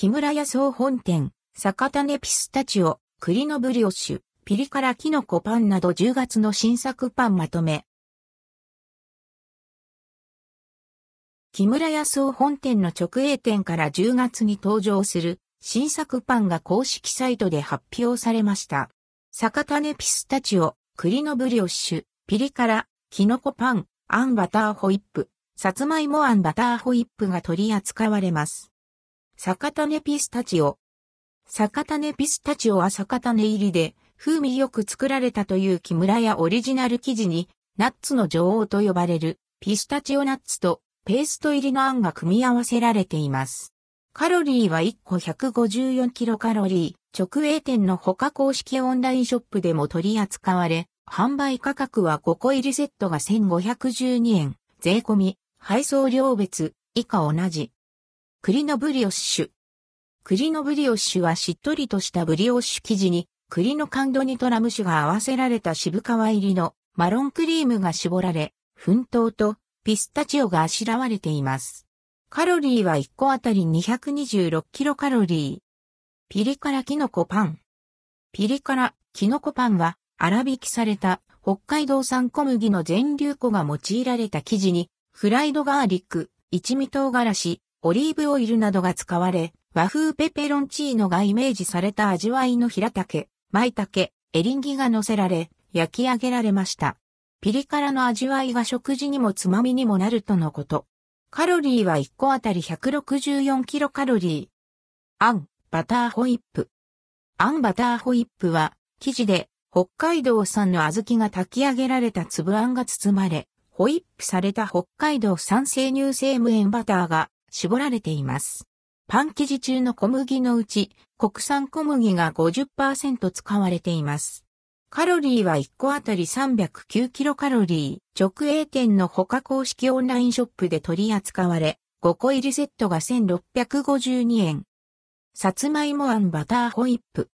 木村屋総本店、酒種ピスタチオ、栗のブリオッシュ、ピリ辛キノコパンなど10月の新作パンまとめ。木村屋総本店の直営店から10月に登場する新作パンが公式サイトで発表されました。酒種ピスタチオ、栗のブリオッシュ、ピリ辛、キノコパン、あんバターホイップ、さつまいもあんバターホイップが取り扱われます。酒種ピスタチオ。酒種ピスタチオは酒種入りで、風味よく作られたという木村屋オリジナル生地に、ナッツの女王と呼ばれる、ピスタチオナッツと、ペースト入りのあんが組み合わせられています。カロリーは1個154キロカロリー、直営店の他公式オンラインショップでも取り扱われ、販売価格は5個入りセットが1512円、税込み、配送料別、以下同じ。栗のブリオッシュ。栗のブリオッシュはしっとりとしたブリオッシュ生地に、栗の甘露煮とラム酒が合わせられた渋皮入りのマロンクリームが絞られ、粉糖とピスタチオがあしらわれています。カロリーは1個あたり226キロカロリー。ピリ辛キノコパン。ピリ辛キノコパンは粗挽きされた北海道産小麦の全粒粉が用いられた生地にフライドガーリック、一味唐辛子、オリーブオイルなどが使われ、和風ペペロンチーノがイメージされた味わいの平茸、舞茸、エリンギが乗せられ、焼き上げられました。ピリ辛の味わいが食事にもつまみにもなるとのこと。カロリーは1個あたり164キロカロリー。あん、バターホイップ。あんバターホイップは、生地で北海道産の小豆が炊き上げられた粒あんが包まれ、ホイップされた北海道産生乳生無塩バターが絞られています。パン生地中の小麦のうち、国産小麦が50%使われています。カロリーは1個あたり309キロカロリー。直営店の他公式オンラインショップで取り扱われ、5個入りセットが1652円。さつまいもあんバターホイップ。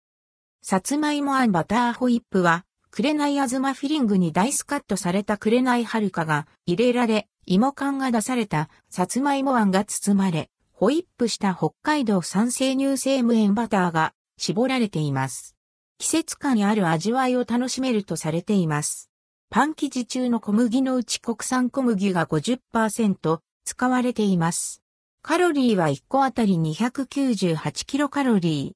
さつまいもあんバターホイップは、くれないあずまフィリングにダイスカットされたくれないはるかが入れられ、芋缶が出されたさつまいもあんが包まれ、ホイップした北海道産生乳生無塩バターが絞られています。季節感にある味わいを楽しめるとされています。パン生地中の小麦のうち国産小麦が50%使われています。カロリーは1個あたり298キロカロリー。